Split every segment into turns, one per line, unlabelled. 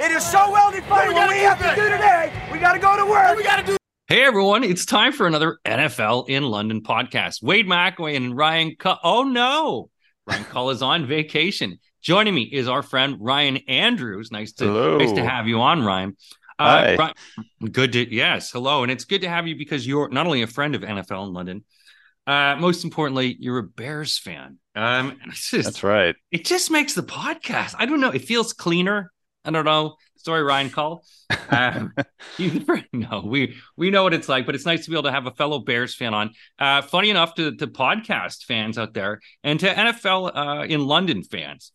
It is so well defined. What we have to do today, we got to go to work. We got to do.
Hey everyone, it's time for another NFL in London podcast. Wade McAway and Ryan Cull. Oh no, Ryan Cull is on vacation. Joining me is our friend Ryan Andrews. Nice to
Hello.
nice to have you on, Ryan. Uh,
Hi.
Ryan- good to yes, hello, and it's good to have you because you're not only a friend of NFL in London, uh, most importantly, you're a Bears fan. Um, it's just,
That's right.
it just makes the podcast. I don't know. It feels cleaner. I don't know. Sorry, Ryan Call. Um, you, no, we we know what it's like, but it's nice to be able to have a fellow Bears fan on. Uh, funny enough to to podcast fans out there and to NFL uh, in London fans.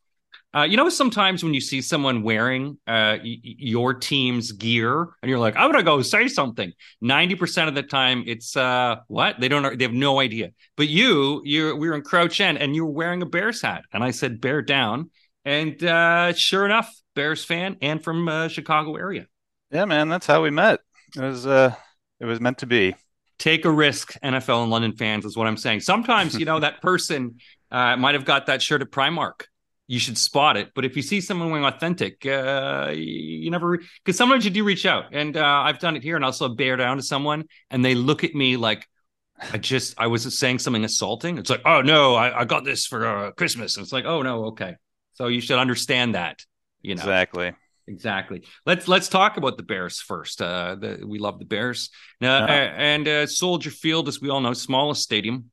Uh, you know, sometimes when you see someone wearing uh, y- your team's gear, and you're like, "I'm gonna go say something." Ninety percent of the time, it's uh, what they don't. know- They have no idea. But you, you, we were in Crouch End, and you were wearing a Bears hat, and I said, "Bear down." And uh, sure enough, Bears fan and from uh, Chicago area.
Yeah, man, that's how we met. It was uh it was meant to be.
Take a risk, NFL and London fans, is what I'm saying. Sometimes, you know, that person uh, might have got that shirt at Primark. You should spot it. But if you see someone wearing authentic, uh, you never, because sometimes you do reach out. And uh, I've done it here and also bear down to someone and they look at me like, I just, I was saying something assaulting. It's like, oh no, I, I got this for uh, Christmas. And it's like, oh no, okay. So you should understand that, you know.
Exactly.
Exactly. Let's let's talk about the Bears first. Uh, the, we love the Bears. Now,
Yeah.
uh, and uh, Soldier Field, as we all know, smallest stadium.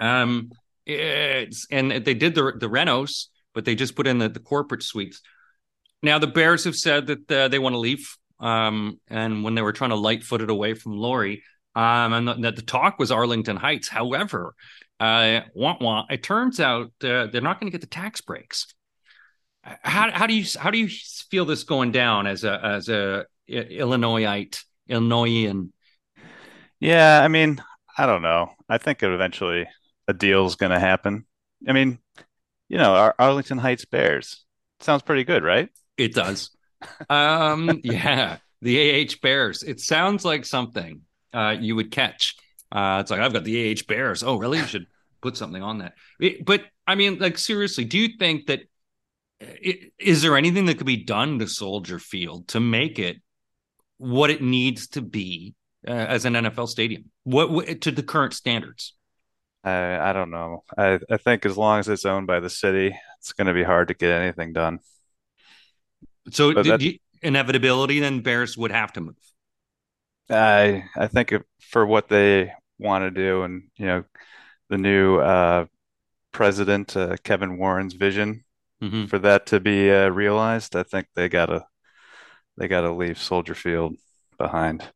Um, it's and they did the the renos, but they just put in the, the corporate suites. Now the Bears have said that uh, they want to leave. Um, and when they were trying to light foot it away from Lori, um, and the, that the talk was Arlington Heights. However, uh, wah, wah, it turns out uh, they're not going to get the tax breaks how how do you how do you feel this going down as a as a Illinoisite Illinoisan?
Yeah, I mean, I don't know. I think eventually a deal's gonna happen. I mean, you know, our Arlington Heights Bears. Sounds pretty good, right?
It does. Um, yeah, the AH Bears. It sounds like something uh, you would catch. Uh, it's like I've got the AH Bears. Oh, really? You should put something on that. It- but I mean, like seriously, do you think that i- is there anything that could be done to Soldier Field to make it what it needs to be uh, as an NFL stadium? What, what to the current standards?
I I don't know. I I think as long as it's owned by the city, it's gonna be hard to get anything done.
So
that-
the inevitability, then Bears would have to move.
I I think if, for what they want to do, and you know, the new uh, president uh, Kevin Warren's vision
Mhm.
for that to be uh, realized, I think they gotta they gotta leave Soldier Field behind,
So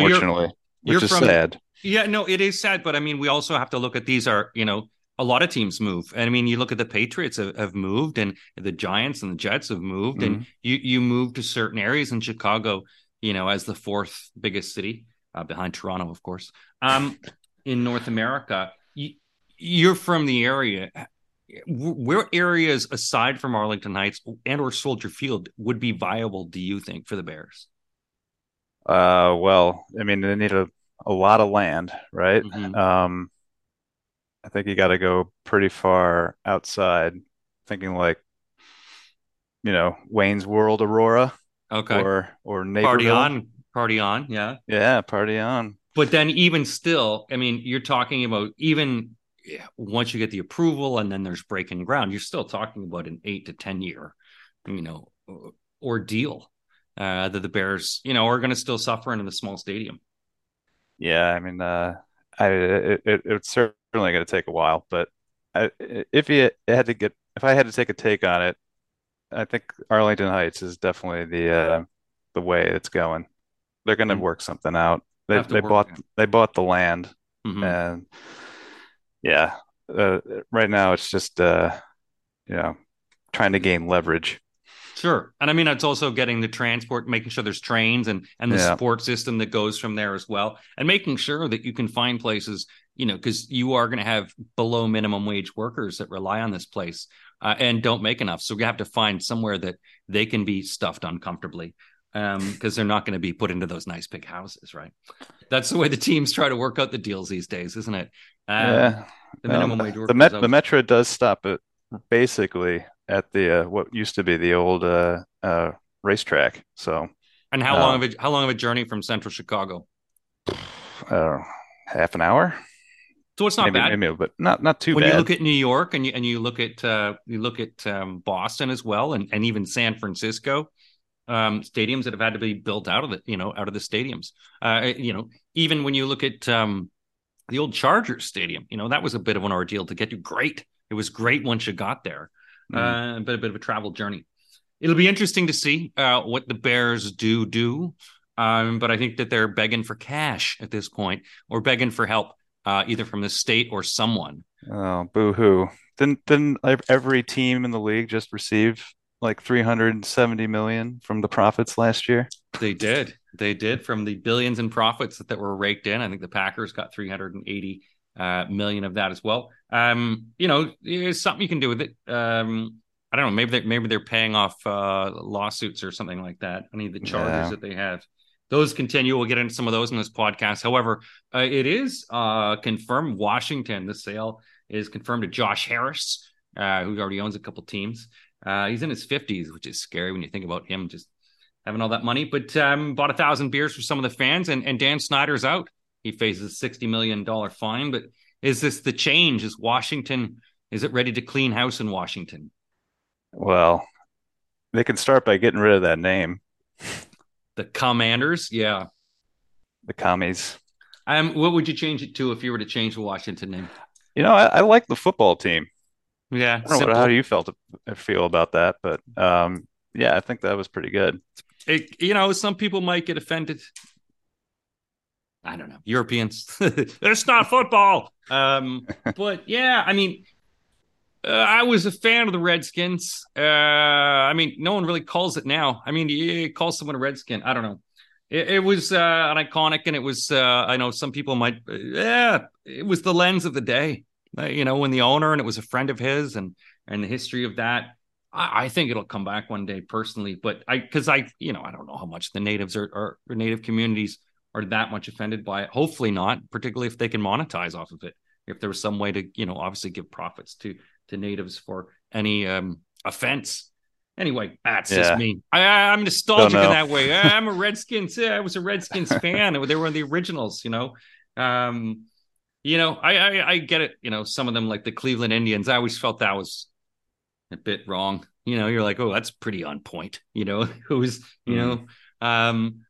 you're,
unfortunately,
you're
which is
from-
sad.
yeah, no, it is sad, but I mean, we also have to look at these are you know a lot of teams move, and I mean, you look at the Patriots have, have moved, and the Giants and the Jets have moved,
Mm-hmm.
and you you move to certain areas in Chicago, you know, as the fourth biggest city uh, behind Toronto, of course, um, in North America. You, you're from the area. Where areas aside from Arlington Heights and or Soldier Field would be viable? Do you think for the Bears?
Uh, well, I mean, they need a, a lot of land, right?
Mhm.
Um, I think you got to go pretty far outside, thinking like, you know, Wayne's World, Aurora,
Okay.
or or
party on, party on, yeah.
Yeah, party on.
But then, even still, I mean, you're talking about even once you get the approval, and then there's breaking ground. You're still talking about an eight to ten year, you know, ordeal uh, that the Bears, you know, are going to still suffer in the small stadium.
Yeah, I mean, uh, I it, it it's certainly going to take a while, but I, if you had to get, if I had to take a take on it, I think Arlington Heights is definitely the uh, the way it's going. They're going to
Mm.
work something out. They they bought
it
they bought the land,
Mhm.
and yeah, uh, right now it's just uh, you know, trying to gain leverage.
Sure. And I mean, it's also getting the transport, making sure there's trains and, and the
Yeah.
support system that goes from there as well. And making sure that you can find places, you know, because you are going to have below minimum wage workers that rely on this place uh, and don't make enough. So we have to find somewhere that they can be stuffed uncomfortably because they're not going to be put into those nice big houses, right? That's the way the teams try to work out the deals these days, isn't it? Um,
Yeah.
The minimum
Um,
wage workers.
the Met the Metro does stop it basically at the uh, what used to be the old uh, uh, racetrack. So,
and how long of a how long of a journey from Central Chicago?
Uh, half an hour.
So it's not
maybe,
bad,
maybe, but not not too
when
bad.
When you look at New York and you and you look at uh, you look at um, Boston as well, and and even San Francisco, um, stadiums that have had to be built out of the you know out of the stadiums. Uh, you know, even when you look at um, the old Chargers Stadium, you know that was a bit of an ordeal to get to. Great, it was great once you got there, mm. uh, but a bit of a travel journey. It'll be interesting to see uh, what the Bears do do. Um, but I think that they're begging for cash at this point, or begging for help uh, either from the state or someone.
Oh, boo hoo. Didn't, didn't every team in the league just received like 370 million from the profits last year?
They did. They did from the billions in profits that, that were raked in. I think the Packers got 380 uh, million of that as well. Um, you know, there's something you can do with it. Um, I don't know. Maybe they maybe they're paying off uh, lawsuits or something like that. Any of the charges yeah. that they have those continue. We'll get into some of those in this podcast. However, uh, it is uh, confirmed Washington, the sale is confirmed to Josh Harris, uh, who already owns a couple teams. Uh, he's in his 50s, which is scary when you think about him just having all that money, but um, bought a thousand beers for some of the fans. And, and Dan Snyder's out. He faces a $60 million fine. But is this the change? Is Washington, is it ready to clean house in Washington?
Well, they can start by getting rid of that name.
The Commanders, yeah.
The commies.
Um, what would you change it to if you were to change the Washington name?
You know, I, I like the football team.
Yeah.
I don't know how you felt feel about that, but um, yeah, I think that was pretty good.
It, you know, some people might get offended. I don't know, Europeans. it's not football. Um, but yeah, I mean, uh, I was a fan of the Redskins. Uh, I mean, no one really calls it now. I mean, you call someone a Redskin. I don't know. It, it was uh, an iconic, and it was. Uh, I know some people might. Yeah, it was the lens of the day. Uh, you know, when the owner and it was a friend of his, and and the history of that. I, I think it'll come back one day, personally. But I, because I, you know, I don't know how much the natives or native communities are that much offended by it. Hopefully not, particularly if they can monetize off of it. If there was some way to, you know, obviously give profits to to natives for any um, offense. Anyway, that's yeah. just me. I, am nostalgic in that way. I'm a Redskins. I was a Redskins fan. They were the originals, you know. Um, you know, I, I, I get it. You know, some of them like the Cleveland Indians. I always felt that was a bit wrong. You know, you're like, oh, that's pretty on point. You know, who's you mm. know. Um,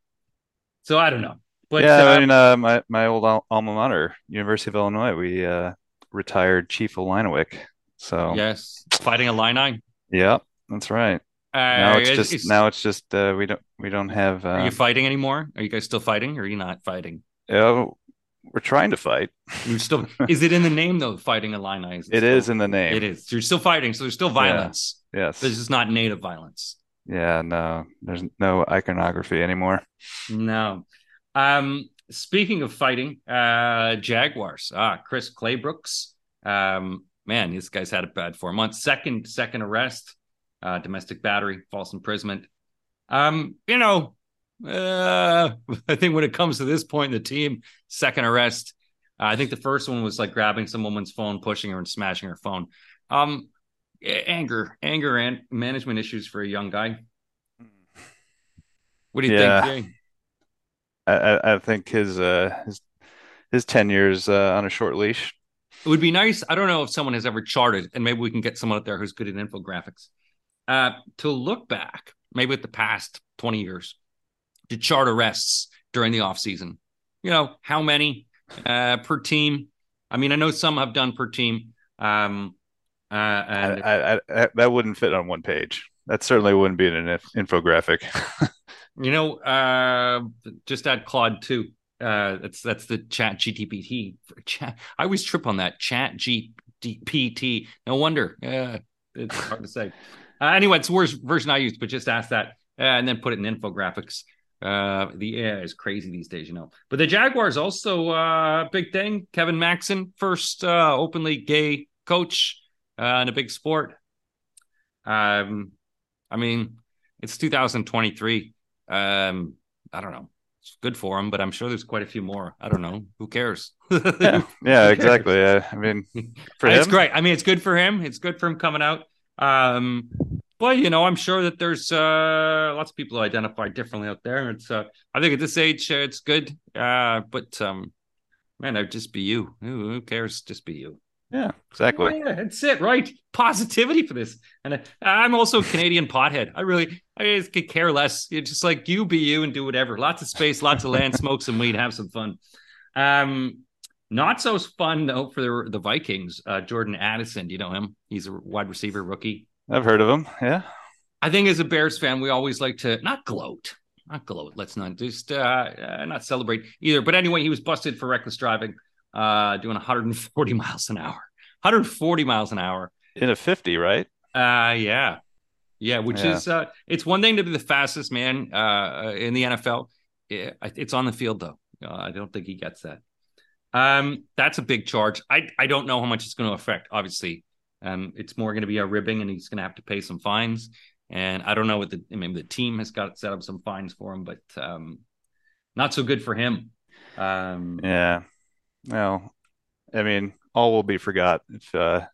so I don't know.
But yeah, uh, I mean, uh, my my old alma mater, University of Illinois, we uh, retired Chief Illiniwek so
yes, fighting Illini.
Yep, that's right. Uh, now it's, just it's, now it's just uh, we don't we don't have. Uh,
are you fighting anymore? Are you guys still fighting, or are you not fighting?
Yeah, we're trying to fight.
You're still. is it in the name though? Fighting Illini.
Is it, it still, is in the name.
It is. You're still fighting. So there's still violence.
Yeah. Yes.
This is not native violence.
Yeah. No. There's no iconography anymore.
No. Um. Speaking of fighting, uh, Jaguars. Ah, Chris Claybrooks. Um, man, this guy's had a bad four months. Second, second arrest, uh, domestic battery, false imprisonment. Um, you know, uh, I think when it comes to this point in the team, second arrest. Uh, I think the first one was like grabbing some woman's phone, pushing her, and smashing her phone. Um, anger, anger, and management issues for a young guy. What do you yeah. think? Jay?
I, I think his uh his his ten years uh, on a short leash
it would be nice. I don't know if someone has ever charted, and maybe we can get someone out there who's good at infographics uh, to look back, maybe at the past 20 years, to chart arrests during the off season. You know, how many uh, per team? I mean, I know some have done per team. Um, uh, and
I, I, I, that wouldn't fit on one page. That certainly wouldn't be in an infographic.
you know, uh, just add Claude too. Uh, that's that's the Chat GPT. Chat. I always trip on that Chat GPT. No wonder. Yeah, it's hard to say. Uh, anyway, it's the worst version I used, but just ask that uh, and then put it in infographics. Uh, the AI is crazy these days, you know. But the Jaguars also uh, big thing. Kevin Maxen, first uh, openly gay coach uh, in a big sport. Um, I mean, it's 2023. Um, I don't know it's good for him, but I'm sure there's quite a few more. I don't know. Who cares?
yeah, yeah exactly. I mean,
for it's great. I mean, it's good for him. It's good for him coming out. Um, but you know, I'm sure that there's uh, lots of people who identify differently out there. It's uh, I think at this age uh, it's good. Uh, but um, man, I'd just be you. Who, who cares? Just be you.
Yeah, exactly.
Yeah, that's it, right? Positivity for this. And I, am also a Canadian pothead. I really, I just could care less. It's just like you be you and do whatever. Lots of space, lots of land, smoke some weed, have some fun. Um, not so fun though for the, the Vikings. Uh, Jordan Addison, do you know him? He's a wide receiver rookie.
I've heard of him. Yeah.
I think as a Bears fan, we always like to not gloat, not gloat. Let's not just uh, uh, not celebrate either. But anyway, he was busted for reckless driving, uh, doing 140 miles an hour. 140 miles an hour
in a 50, right?
Uh, yeah, yeah. Which yeah. is uh, it's one thing to be the fastest man uh in the NFL. It's on the field though. Uh, I don't think he gets that. Um, that's a big charge. I I don't know how much it's going to affect. Obviously, um, it's more going to be a ribbing, and he's going to have to pay some fines. And I don't know what the I mean. The team has got set up some fines for him, but um, not so good for him. Um,
yeah. Well, I mean, all will be forgot if uh,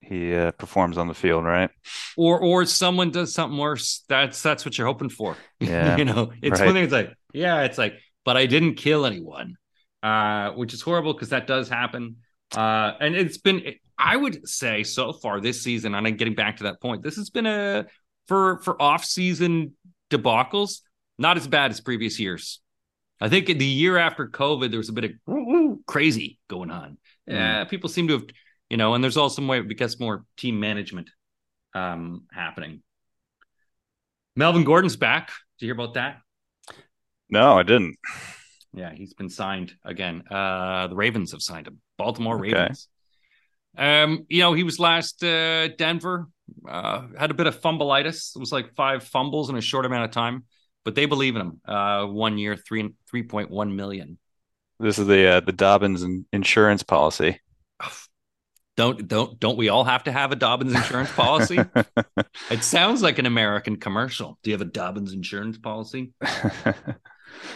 he uh, performs on the field, right?
Or or someone does something worse. That's that's what you're hoping for.
Yeah.
you know, it's right. one thing. It's like, yeah, it's like, but I didn't kill anyone, uh, which is horrible because that does happen. Uh, and it's been I would say so far this season, and I'm getting back to that point. This has been a for for off season debacles, not as bad as previous years. I think the year after COVID, there was a bit of crazy going on. Yeah, mm. people seem to have, you know, and there's also some way because more team management um happening. Melvin Gordon's back. Did you hear about that?
No, I didn't.
Yeah, he's been signed again. Uh the Ravens have signed him. Baltimore Ravens. Um, you know, he was last uh, Denver, uh, had a bit of fumbleitis. It was like five fumbles in a short amount of time, but they believe in him. Uh, one year, three three point one million.
This is the uh, the Dobbins insurance policy.
Don't don't don't we all have to have a Dobbins insurance policy? it sounds like an American commercial. Do you have a Dobbins insurance policy?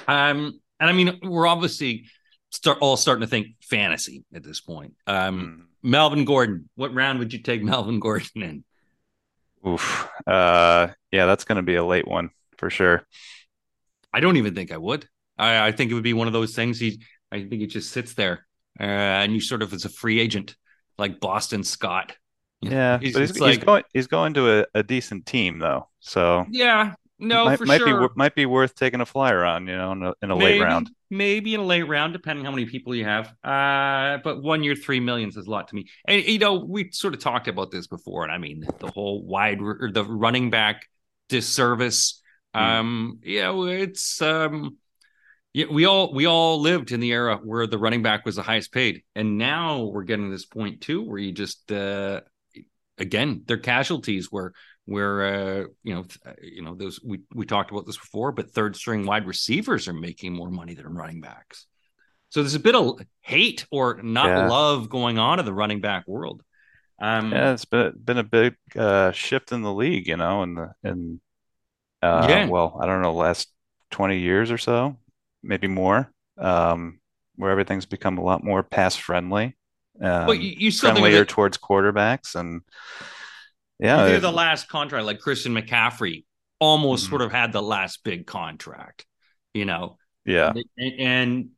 um, and I mean, we're obviously start all starting to think fantasy at this point. Um, mm. Melvin Gordon, what round would you take Melvin Gordon in?
Oof. Uh, yeah, that's going to be a late one for sure.
I don't even think I would. I, I think it would be one of those things. He, I think he just sits there, uh, and you sort of as a free agent, like Boston Scott.
Yeah, he's, but he's, like, he's going. He's going to a, a decent team though. So
yeah, no,
might,
for
might
sure.
be might be worth taking a flyer on, you know, in a, in a
maybe,
late round.
Maybe in a late round, depending how many people you have. Uh, but one year, three millions is a lot to me. And you know, we sort of talked about this before, and I mean, the whole wide or the running back disservice. Mm. Um, know, it's um, yeah, we all we all lived in the era where the running back was the highest paid, and now we're getting to this point too, where you just uh, again, they're casualties where where uh, you know uh, you know those we we talked about this before, but third string wide receivers are making more money than running backs. So there's a bit of hate or not yeah. love going on in the running back world.
Um, yeah, it's been been a big uh, shift in the league, you know, in the in uh, yeah. well, I don't know, last twenty years or so, maybe more, um, where everything's become a lot more pass friendly, um,
but you, you still
friendlier towards quarterbacks and yeah,
they're the last contract, like Christian McCaffrey, almost mm-hmm. sort of had the last big contract, you know.
Yeah,
and, and,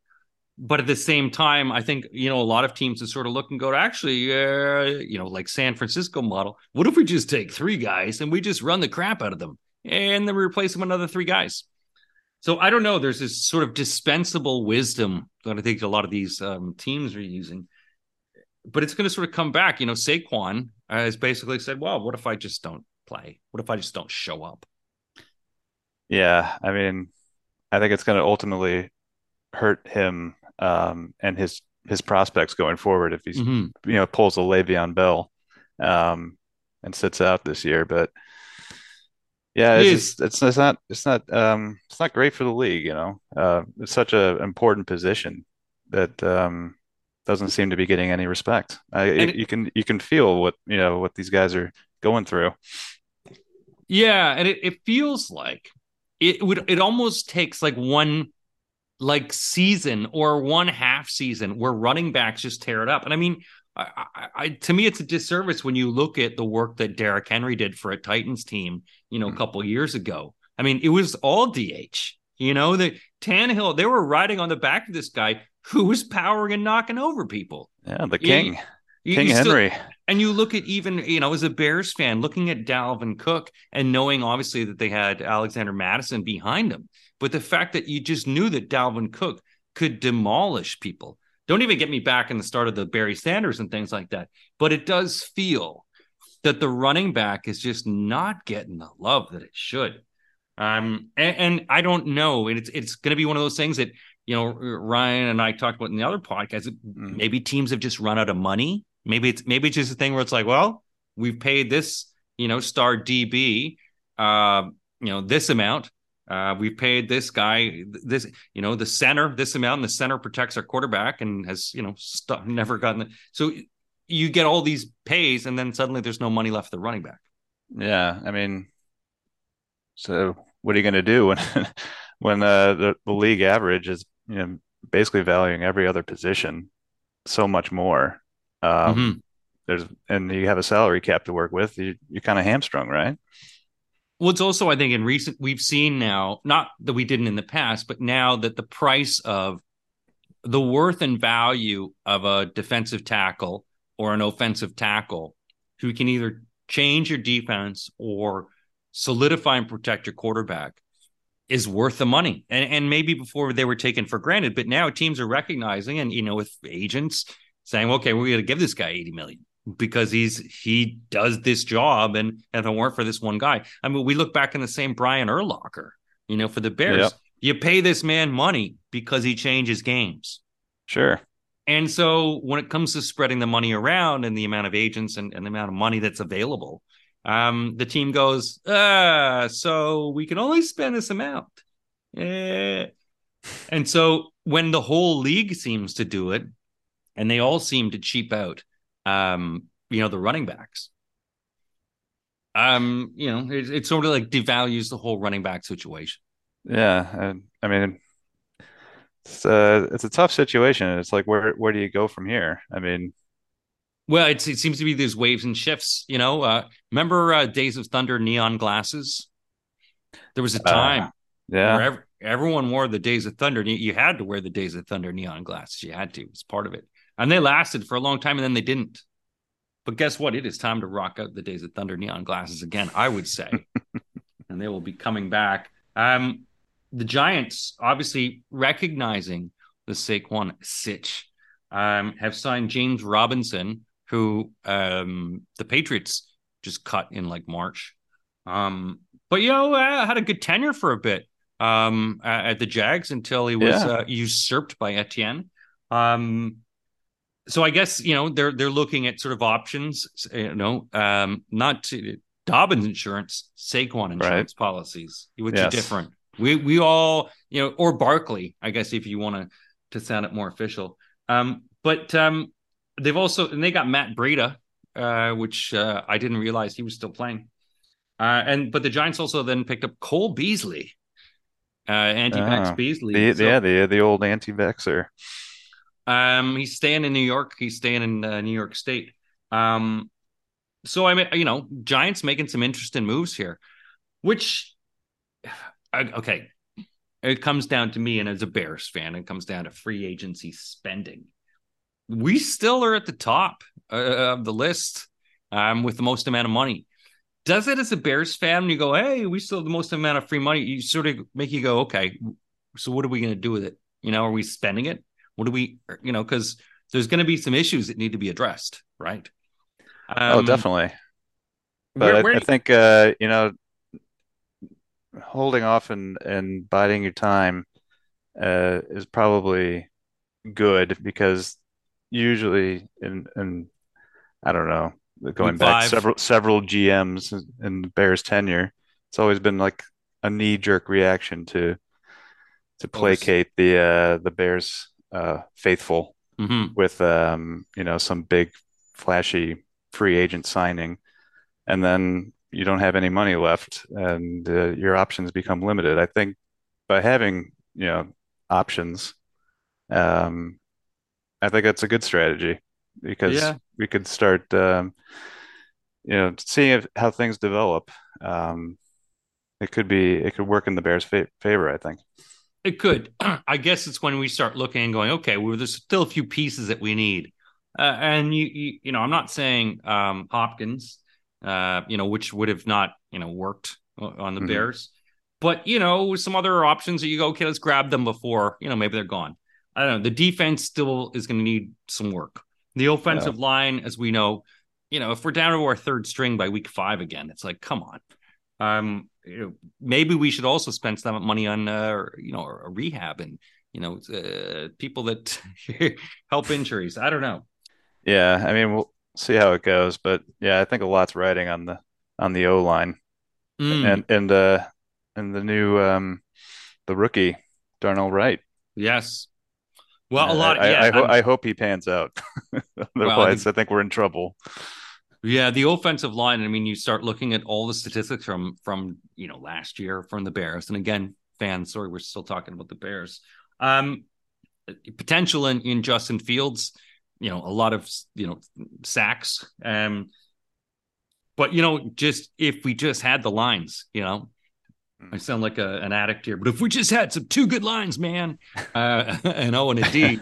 but at the same time, I think you know a lot of teams that sort of look and go, actually, uh, you know, like San Francisco model. What if we just take three guys and we just run the crap out of them, and then we replace them with another three guys? So I don't know. There's this sort of dispensable wisdom that I think a lot of these um, teams are using but it's going to sort of come back. You know, Saquon has basically said, "Well, what if I just don't play? What if I just don't show up?"
Yeah, I mean, I think it's going to ultimately hurt him um, and his his prospects going forward if he's mm-hmm. you know pulls a Le'Veon Bell um, and sits out this year. But yeah, it's, just, it's it's not it's not um, it's not great for the league. You know, uh, it's such an important position that um, doesn't seem to be getting any respect. I, it, you can you can feel what you know what these guys are going through.
Yeah, and it, it feels like it would it almost takes like one like season or one half season where running backs just tear it up. And I mean, I, I, to me, it's a disservice when you look at the work that Derrick Henry did for a Titans team, you know, a hmm. couple years ago. I mean, it was all DH. You know, that Tannehill, they were riding on the back of this guy who was powering and knocking over people.
Yeah, the king, you, King you Henry. Still,
and you look at even, you know, as a Bears fan, looking at Dalvin Cook and knowing obviously that they had Alexander Mattison behind him, but the fact that you just knew that Dalvin Cook could demolish people. Don't even get me back in the start of the Barry Sanders and things like that. But it does feel that the running back is just not getting the love that it should. Um, and, and I don't know. And it's it's going to be one of those things that you know Ryan and I talked about in the other podcast. Mm. Maybe teams have just run out of money. Maybe it's maybe it's just a thing where it's like, well, we've paid this you know star DB, uh, you know this amount. Uh, we've paid this guy this, you know, the center this amount, and the center protects our quarterback and has, you know, st- never gotten it. So you get all these pays, and then suddenly there's no money left for the running back.
Yeah, I mean, so what are you going to do when when uh, the, the league average is you know basically valuing every other position so much more? Um, mm-hmm. There's and you have a salary cap to work with. You you kind of hamstrung, right?
Well, it's also I think in recent we've seen now not that we didn't in the past, but now that the price of the worth and value of a defensive tackle or an offensive tackle who can either change your defense or solidify and protect your quarterback is worth the money. And and maybe before they were taken for granted, but now teams are recognizing and you know with agents saying, okay, we're going to give this guy 80 million because he's he does this job and if it weren't for this one guy. I mean, we look back in the same Brian Urlacher, you know, for the Bears. Yep. You pay this man money because he changes games.
Sure.
And so when it comes to spreading the money around and the amount of agents and, and the amount of money that's available, um, the team goes, ah, so we can only spend this amount. Eh. And so when the whole league seems to do it, and they all seem to cheap out, um, you know, the running backs. Um, you know, it, it sort of like devalues the whole running back situation.
Yeah, I mean, it's a uh, it's a tough situation. It's like where where do you go from here? I mean,
well, it seems to be these waves and shifts. You know, uh, remember uh, Days of Thunder neon glasses? There was a uh, time, uh,
yeah,
where ev- everyone wore the Days of Thunder. You, you had to wear the Days of Thunder neon glasses. You had to. It's part of it, and they lasted for a long time, and then they didn't. But guess what? It is time to rock out the Days of Thunder neon glasses again. I would say, and they will be coming back. Um, the Giants, obviously recognizing the Saquon sitch, um, have signed James Robinson who um, the Patriots just cut in like March. Um, but you know, uh, had a good tenure for a bit um, at the Jags until he was yeah. uh, usurped by Etienne. Um, so I guess you know they're they're looking at sort of options. You know, um, not to, Dobbins insurance, Saquon insurance right. policies, which yes. are different. We we all you know, or Barkley, I guess if you want to to sound it more official. Um, but um, they've also and they got Matt Breida, uh, which uh, I didn't realize he was still playing. Uh, and but the Giants also then picked up Cole Beasley, uh, anti-vax ah, Beasley.
The, so, yeah, the the old anti-vaxer.
Um, he's staying in New York. He's staying in uh, New York State. Um, so I mean, you know, Giants making some interesting moves here, which, okay, it comes down to me, and as a Bears fan, it comes down to free agency spending we still are at the top uh, of the list um, with the most amount of money. Does it as a Bears fan? You go, hey, we still have the most amount of free money. You sort of make you go, okay, so what are we going to do with it? You know, are we spending it? What do we, you know, because there's going to be some issues that need to be addressed, right?
Oh, um, oh, definitely. But where, where I, I, think, uh, you know, holding off and, and biding your time uh, is probably good because usually in in I don't know going back several several GMs in the Bears tenure, it's always been like a knee jerk reaction to to placate the uh, the Bears uh, faithful mm-hmm. with um, you know some big flashy free agent signing, and then you don't have any money left, and uh, your options become limited. I think by having you know options, um, I think that's a good strategy. because
Yeah.
we could start, um, you know, seeing if, how things develop. Um, it could be it could work in the Bears' fa favor, I think.
It could. I guess it's when we start looking and going, okay, well, there's still a few pieces that we need. Uh, and you, you, you know, I'm not saying um, Hopkins, uh, you know, which would have not, you know, worked on the
Mhm.
Bears, but you know, some other options that you go, okay, let's grab them before, you know, maybe they're gone. I don't know. The defense still is going to need some work. The offensive line, as we know, you know, if we're down to our third string by week five again, it's like, come on. Um, you know, maybe we should also spend some money on, uh, you know, a rehab and you know, uh, people that help injuries. I don't know.
Yeah, I mean, we'll see how it goes, but yeah, I think a lot's riding on the on the O line
Mm,
and and uh and the new um the rookie Darnell Wright.
yes. Well, a lot.
I,
yeah,
I,
I'm-
I hope he pans out. Otherwise, I
think-
think we're in trouble.
Yeah, the offensive line. I mean, you start looking at all the statistics from from you know last year from the Bears, and again, fans. Sorry, we're still talking about the Bears. Um, potential in in Justin Fields. You know, a lot of you know sacks. Um, but you know, just if we just had the lines, you know, I sound like a, an addict here, but if we just had some two good lines, man, uh, an O and a D,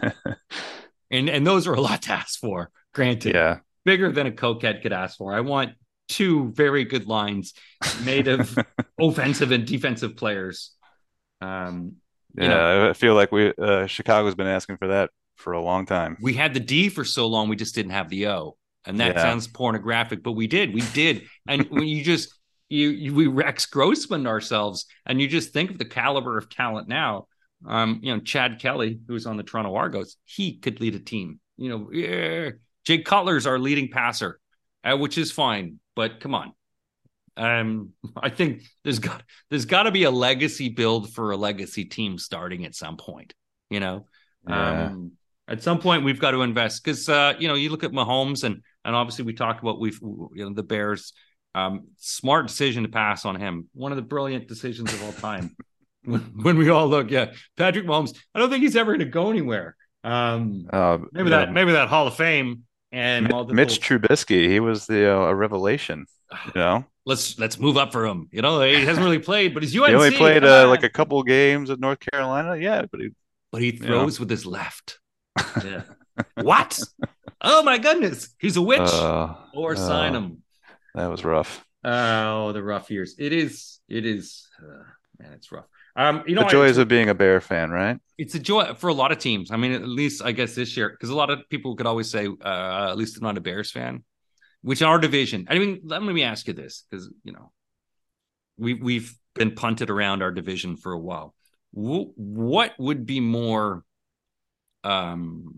and and those are a lot to ask for. Granted,
Yeah,
bigger than a cokehead could ask for. I want two very good lines made of offensive and defensive players. Um, you
yeah.
know,
I feel like we uh, Chicago's been asking for that for a long time.
we had the D for so long, we just didn't have the O, and that
Yeah.
sounds pornographic, but we did, we did. And when you just you, you we Rex Grossman ourselves, and you just think of the caliber of talent now. Um, you know, Chad Kelly, who's on the Toronto Argos, he could lead a team. You know, yeah. Jake Cutler's our leading passer, uh, which is fine, but come on. Um, I think there's got there's got to be a legacy build for a legacy team starting at some point. You know,
Yeah.
um, at some point we've got to invest because uh, you know you look at Mahomes and and obviously we talked about we've you know the Bears. Um, smart decision to pass on him. One of the brilliant decisions of all time. when, when we all look, yeah, Patrick Mahomes. I don't think he's ever going to go anywhere. Um,
Uh,
maybe
yeah.
that maybe that Hall of Fame and
Mi-
multiple-
Mitch Trubisky, he was the uh, a revelation. You know,
let's let's move up for him. You know, he hasn't really played, but he's UNC.
he only played uh, like a couple games at North Carolina. Yeah, but he,
but he
know.
throws with his left. Yeah. what? Oh my goodness, he's a witch.
uh,
or
uh,
sign him.
that was rough.
Oh, the rough years. It is. It is. Uh, man, it's rough. Um, you know,
the
I-
joys of being a Bear fan, right?
it's a joy for a lot of teams. I mean, at least I guess this year, because a lot of people could always say, uh, at least I'm not a Bears fan, which in our division. I mean, let me ask you this, because you know, we we've been punted around our division for a while. Wh- what would be more, um,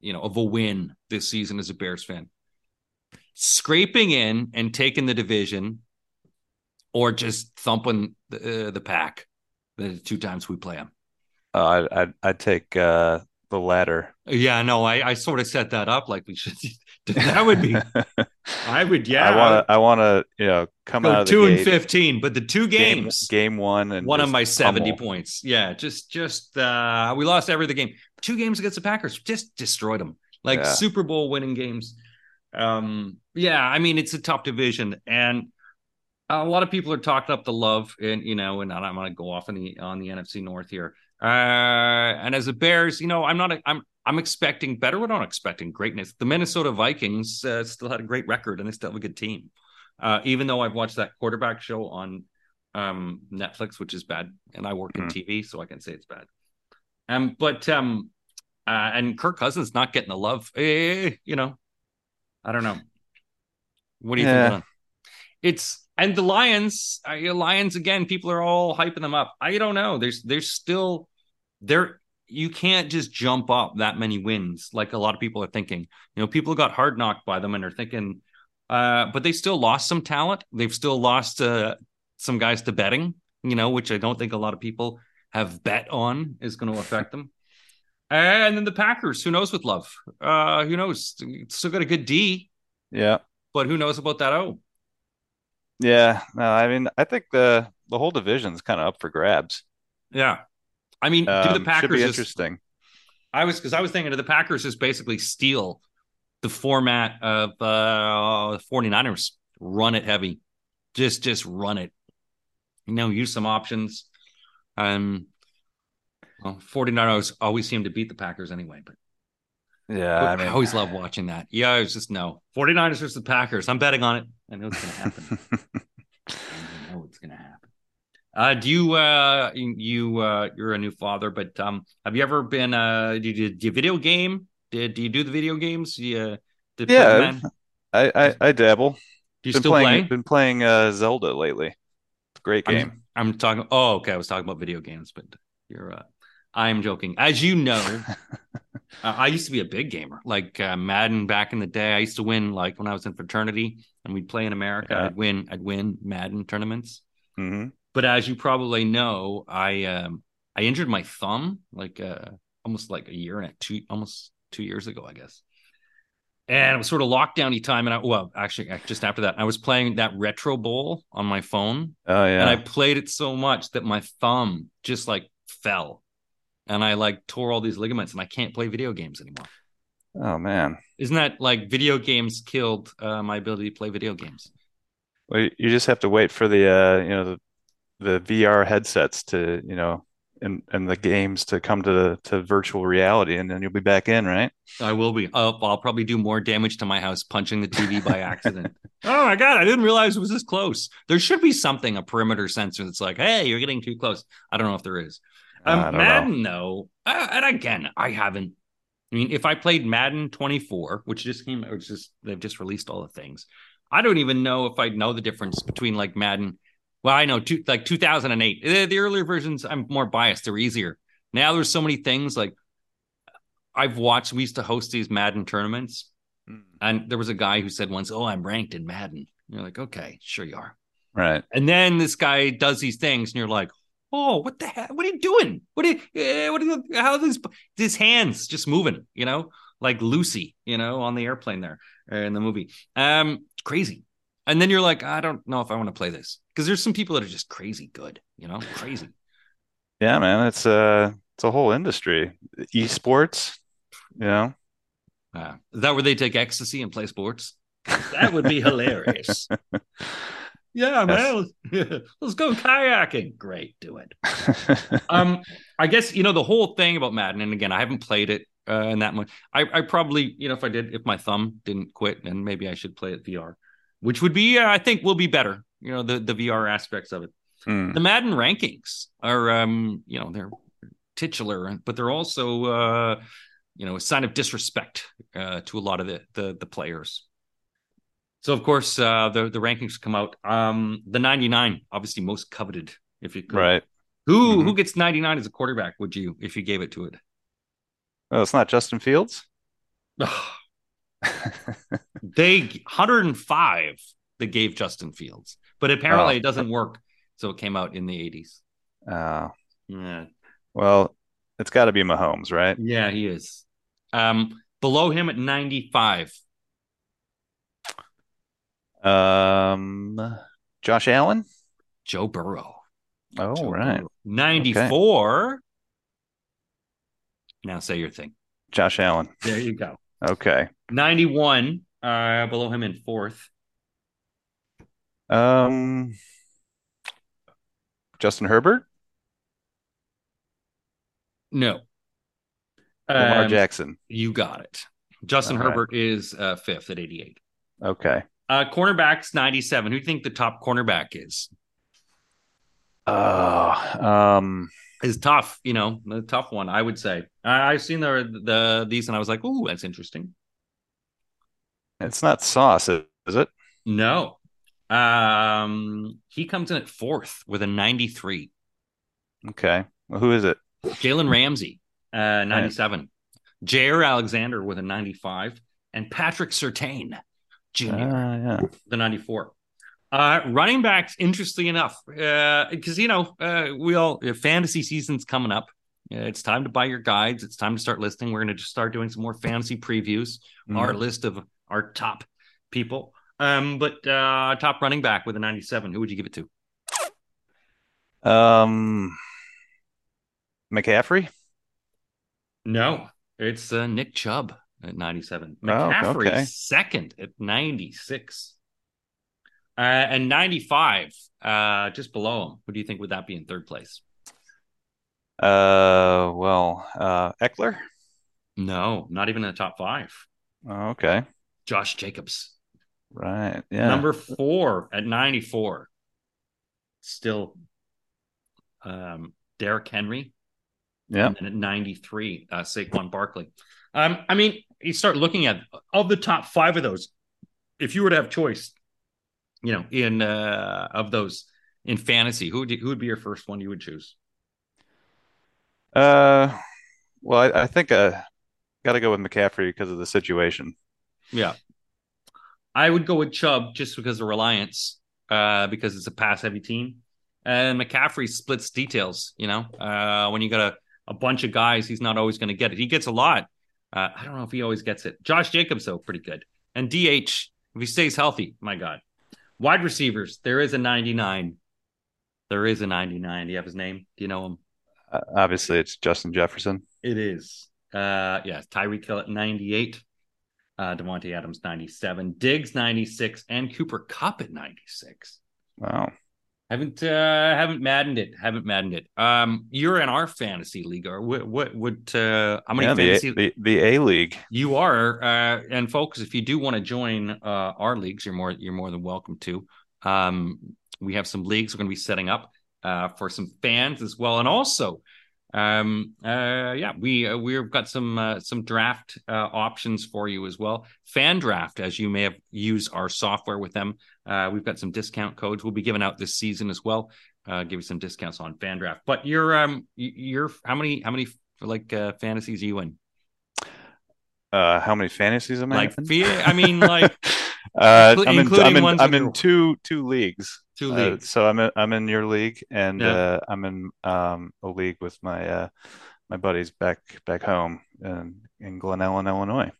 you know, of a win this season as a Bears fan? Scraping in and taking the division, or just thumping the uh, the pack the two times we play them.
Uh, I'd, I'd I'd take uh, the latter.
Yeah, no, I, I sort of set that up like we should. that would be. I would. Yeah,
I want to I want to you know come out
go
of the
two and
gate,
fifteen, but the two games,
game one and
one of my seventy
pummel.
points. Yeah, just just uh we lost every other game. Two games against the Packers, just destroyed them. Like
Yeah.
Super Bowl winning games. Um, yeah, I mean it's a tough division, and a lot of people are talking up the love, and you know, and I'm going to go off on the on the NFC North here. Uh, and as a Bears, you know, I'm not. A, I'm I'm expecting better. We're not expecting greatness. The Minnesota Vikings uh, still had a great record, and they still have a good team. Uh, even though I've watched that quarterback show on um, Netflix, which is bad, and I work in
Hmm.
TV, so I can say it's bad. Um, but um, uh, and Kirk Cousins not getting the love. Eh, you know, I don't know. What do you
Yeah.
think? It's and the Lions, uh, Lions again. People are all hyping them up. I don't know. There's there's still there. You can't just jump up that many wins like a lot of people are thinking. You know, people got hard knocked by them and are thinking, uh, but they still lost some talent. They've still lost uh, some guys to betting. You know, which I don't think a lot of people have bet on is going to affect them. And then the Packers, who knows with love? Uh, who knows? Still got a good D,
Yeah,
but who knows about that O?
yeah. No, I mean, I think the the whole division's kind of up for grabs.
Yeah. I mean, do
Um,
the
should
Packers just,
interesting.
I was because I was thinking, do the Packers just basically steal the format of uh 49ers. Run it heavy. Just just run it. You know, use some options. Um well, 49ers always seem to beat the Packers anyway, but
Yeah,
I,
I mean,
always love watching that. Yeah, I was just no. 49ers versus the Packers. I'm betting on it. I know it's gonna happen. I know it's gonna happen. Uh, do you uh you uh you're a new father, but um have you ever been uh do you, do you video game? Did do you do the video games? Yeah, did
Yeah, I, I I dabble.
you
been
still
playing
play?
been playing uh Zelda lately. Great
I'm-
game.
I'm talking. Oh, okay. I was talking about video games, but you're. Uh I'm joking. As you know, uh, I used to be a big gamer, like uh, Madden back in the day. I used to win, like when I was in fraternity, and we'd play in America.
Yeah.
I'd win. I'd win Madden tournaments.
hmm
But as you probably know, I um I injured my thumb like uh almost like a year and a two almost two years ago, I guess. And it was sort of lockdowny time, and I well, actually, uh, just after that, I was playing that retro bowl on my phone,
Oh yeah.
and I played it so much that my thumb just like fell, and I like tore all these ligaments, and I can't play video games anymore.
oh man.
Isn't that like video games killed uh, my ability to play video games?
Well, you just have to wait for the uh, you know, the the VR headsets to, you know, and and the games to come to to virtual reality, and then you'll be back in, right?
I will be. I'll, I'll probably do more damage to my house punching the TV by accident. oh my god! I didn't realize it was this close. There should be something, a perimeter sensor that's like, "Hey, you're getting too close." I don't know if there is. Um,
don't know.
Madden, though, uh, and again, I haven't. I mean, if I played Madden 24, which just came, which just they've just released all the things, I don't even know if I know the difference between like Madden. Well, I know two, like 2008. The, the earlier versions, I'm more biased. They're easier. Now there's so many things like I've watched. We used to host these Madden tournaments,
Mm.
and there was a guy who said once, "Oh, I'm ranked in Madden." And you're like, "Okay, sure you are."
Right.
And then this guy does these things, and you're like, "Oh, what the heck? What are you doing? What are you? eh, What are you? How are these these hands just moving? You know, like Lucy, you know, on the airplane there uh, in the movie. Um, crazy. And then you're like, I don't know if I want to play this because there's some people that are just crazy good. You know, crazy.
Yeah, man. It's uh it's a whole industry. Esports, you know.
Uh, is that where they take ecstasy and play sports? That would be hilarious. Yeah, man. Let's, let's go kayaking. Great, do it. Um, I guess you know the whole thing about Madden, and again, I haven't played it uh, in that much. I, I probably, you know, if I did, if my thumb didn't quit, and maybe I should play it VR, which would be, uh, I think, will be better. You know, the the VR aspects of it.
Hmm.
The Madden rankings are, um, you know, they're titular, but they're also, uh, you know, a sign of disrespect uh, to a lot of the the, the players. So of course, uh, the the rankings come out. Um, the ninety nine, obviously most coveted. If you could.
Right.
Who
Mhm.
who gets 99 as a quarterback, would you if you gave it to it?
Oh, it's not Justin Fields?
they 105 they gave Justin Fields. But apparently
Oh.
it doesn't work. So it came out in the 80s.
Uh,
Yeah.
well, it's got to be Mahomes, right?
Yeah, he is. Um below him at 95.
Um, Josh Allen?
Joe Burrow.
Oh,
Joe
right.
Burrow. 94. Now say your thing.
Josh Allen.
There you go.
Okay.
91 uh below him in fourth.
Um, Justin Herbert?
No.
Lamar
Um,
Jackson.
You got it. Justin
All right.
Herbert is uh, fifth at 88.
Okay.
Uh, cornerbacks 97. Who do you think the top cornerback is?
Oh, um,
Is tough, you know, the tough one, I would say. I, I've seen the the these and I was like, ooh, that's interesting.
it's not Sauce, is it?
No. Um, he comes in at fourth with a 93.
Okay. Well, who is it?
Jalen Ramsey, uh, 97. Jaire Alexander with a 95. And Patrick Surtain Jr.
Ah, yeah.
the 94. Uh, running backs, interestingly enough, because you know uh, we all uh, fantasy season's coming up. Uh, it's time to buy your guides. It's time to start listing. We're going to just start doing some more fantasy previews.
Mhm.
Our list of our top people. Um, but uh, top running back with a 97. Who would you give it to?
Um, McCaffrey?
No, it's uh, Nick Chubb at 97.
Oh,
McCaffrey
okay.
second at 96. Uh, and 95, uh, just below him. Who do you think would that be in third place?
Uh, well, uh, Ekeler.
No, not even in the top five.
Oh, okay,
Josh Jacobs,
right. Yeah.
number four at 94. Still, um, Derrick Henry.
Yeah.
And then at 93, uh, Saquon Barkley. Um, I mean, you start looking at of the top five of those, if you were to have choice, you know, in uh, of those in fantasy, who would who would be your first one you would choose?
Uh, well, I, I think uh, got to go with McCaffrey because of the situation.
Yeah, I would go with Chubb just because of reliance, uh, because it's a pass heavy team, and McCaffrey splits details. You know, uh, when you got a a bunch of guys, he's not always going to get it. He gets a lot. Uh, I don't know if he always gets it. Josh Jacobs though, pretty good, and DH if he stays healthy, my God. Wide receivers, there is a 99. There is a 99. Do you have his name? Do you know him?
Uh, obviously, it's Justin Jefferson.
It is. Uh, yeah, Tyreek Hill at 98. Uh, Davante Adams 97, Diggs 96, and Cooper Kupp at 96.
Wow.
Haven't uh haven't maddened it. Haven't maddened it. Um, you're in our fantasy league, or what? What would uh, how many
Yeah,
fantasy
the the A League.
you are? Uh, and folks, if you do want to join uh our leagues, you're more you're more than welcome to. Um, we have some leagues we're going to be setting up uh for some fans as well, and also um uh yeah we uh, we've got some uh, some draft uh, options for you as well fan draft as you may have used our software with them uh we've got some discount codes we'll be giving out this season as well uh give you some discounts on fan draft but you're um you're how many how many like uh fantasies are you in
Uh, how many fantasies am I
like
in?
i mean like
Uh, I'm in,
including
I'm in,
ones
I'm in two two leagues.
Two
Uh, so I'm in, I'm in your league, and
Yeah.
uh, I'm in um, a league with my uh, my buddies back back home in in Glen Ellyn, Illinois.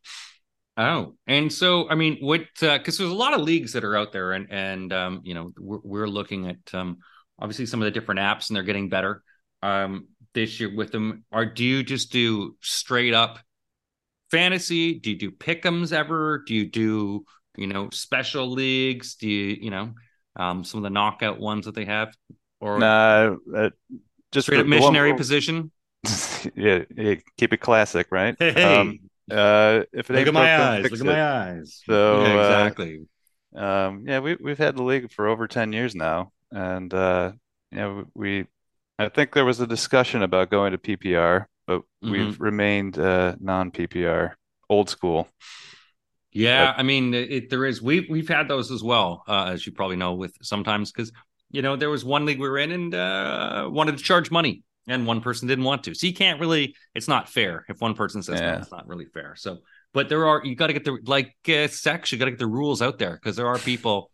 Oh, and so I mean, what? Because there's a lot of leagues that are out there, and and um, you know, we're, we're looking at um, obviously some of the different apps, and they're getting better um, this year with them. Are do you just do straight up fantasy? Do you do pick'ems ever? Do you do you know special leagues? Do you you know um, some of the knockout ones that they have, or
Nah, uh, just
straight
the-
up
the one-
missionary position?
yeah, yeah, keep it classic, right?
Hey,
Um, uh, if it
look
ain't
at my
broke, don't
eyes!
fix
Look at my eyes!
So,
Yeah,
uh,
exactly.
Um, yeah, we we've had the league for over 10 years now, and uh, you know, we I think there was a discussion about going to PPR, but
Mm-hmm.
we've remained uh, non-PPR, old school.
Yeah, I mean, it, there is. We've we've had those as well, uh, as you probably know. With sometimes because you know there was one league we were in and uh, wanted to charge money, and one person didn't want to. So you can't really. It's not fair if one person says no. It's not really fair. So, but there are. You got to get the like uh, sex. You got to get the rules out there because there are people,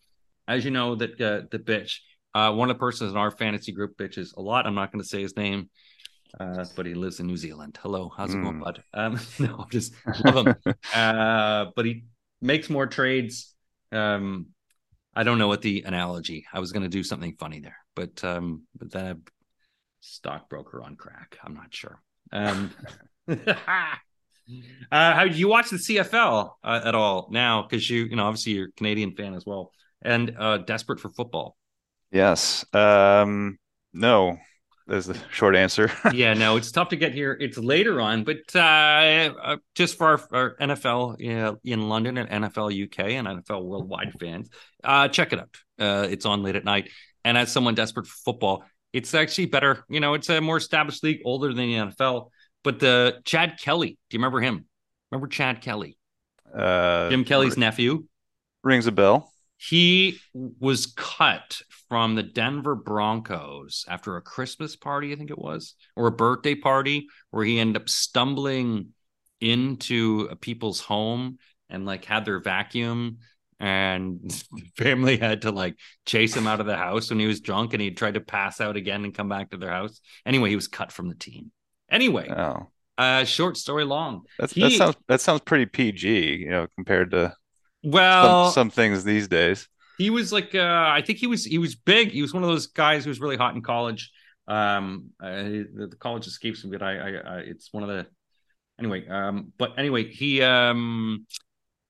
as you know, that uh, that bitch. Uh, one of the persons in our fantasy group bitches a lot. I'm not going to say his name, uh, but he lives in New Zealand. Hello, how's it going,
Mm.
bud? Um, no, just love him. uh, but he makes more trades. Um, I don't know what the analogy. I was going to do something funny there, but um, but then a stockbroker on crack. I'm not sure. Um, uh, how do you watch the CFL uh, at all now? Because you, you know, obviously you're a Canadian fan as well, and uh, desperate for football.
Yes. Um, no, is the short answer.
yeah, no, it's tough to get here. It's later on, but uh, uh, just for our, our NFL yeah, in London and NFL UK and NFL worldwide fans, uh, check it out. Uh, it's on late at night. And as someone desperate for football, it's actually better. You know, it's a more established league, older than the NFL. But the Chad Kelly, do you remember him? Remember Chad Kelly,
Uh,
Jim Kelly's nephew?
rings a bell.
He was cut from the Denver Broncos after a Christmas party, I think it was, or a birthday party, where he ended up stumbling into a people's home and like had their vacuum. And family had to like chase him out of the house when he was drunk and he tried to pass out again and come back to their house. Anyway, he was cut from the team. Anyway,
Oh,
uh, short story long.
that's,
He-
that sounds that sounds pretty PG, you know, compared to
Well,
some, some things these days.
he was like uh i think he was he was big he was one of those guys who was really hot in college um uh, the, the college escapes me but I, I i it's one of the Anyway, um, but anyway, he um,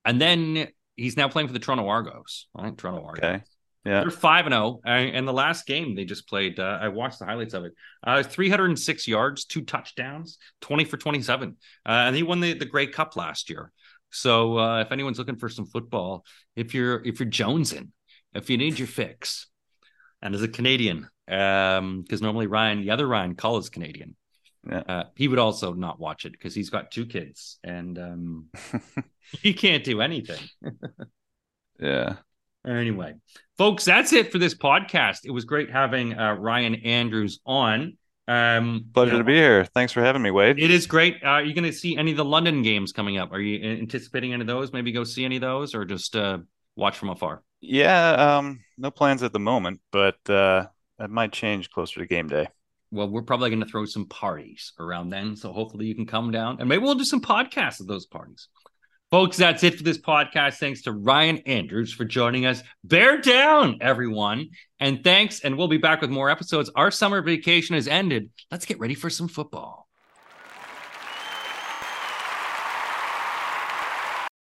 and then he's now playing for the Toronto Argos. Right, Toronto Argos.
Okay. Yeah.
They're five and zero, and the last game they just played. Uh, I watched the highlights of it. Uh, 306 yards, two touchdowns, 20 for 27, uh, and he won the the Grey Cup last year. So uh, if anyone's looking for some football, if you're if you're jonesing, if you need your fix, and as a Canadian, because um, normally Ryan, the other Ryan, Cull is Canadian.
Yeah.
Uh, he would also not watch it because he's got two kids and um, he can't do anything.
yeah.
Anyway, folks, that's it for this podcast. It was great having uh, Ryan Andrews on. Um,
Pleasure
you know,
to be here. Thanks for having me, Wade.
It is great. Uh, are you going to see any of the London games coming up? Are you anticipating any of those? Maybe go see any of those, or just uh, watch from afar?
Yeah, um, no plans at the moment, but uh, that might change closer to game day.
Well, we're probably going to throw some parties around then, so hopefully you can come down, and maybe we'll do some podcasts at those parties. Folks, that's it for this podcast. Thanks to Ryan Andrews for joining us. Bear down, everyone. And thanks. And we'll be back with more episodes. Our summer vacation has ended. Let's get ready for some football.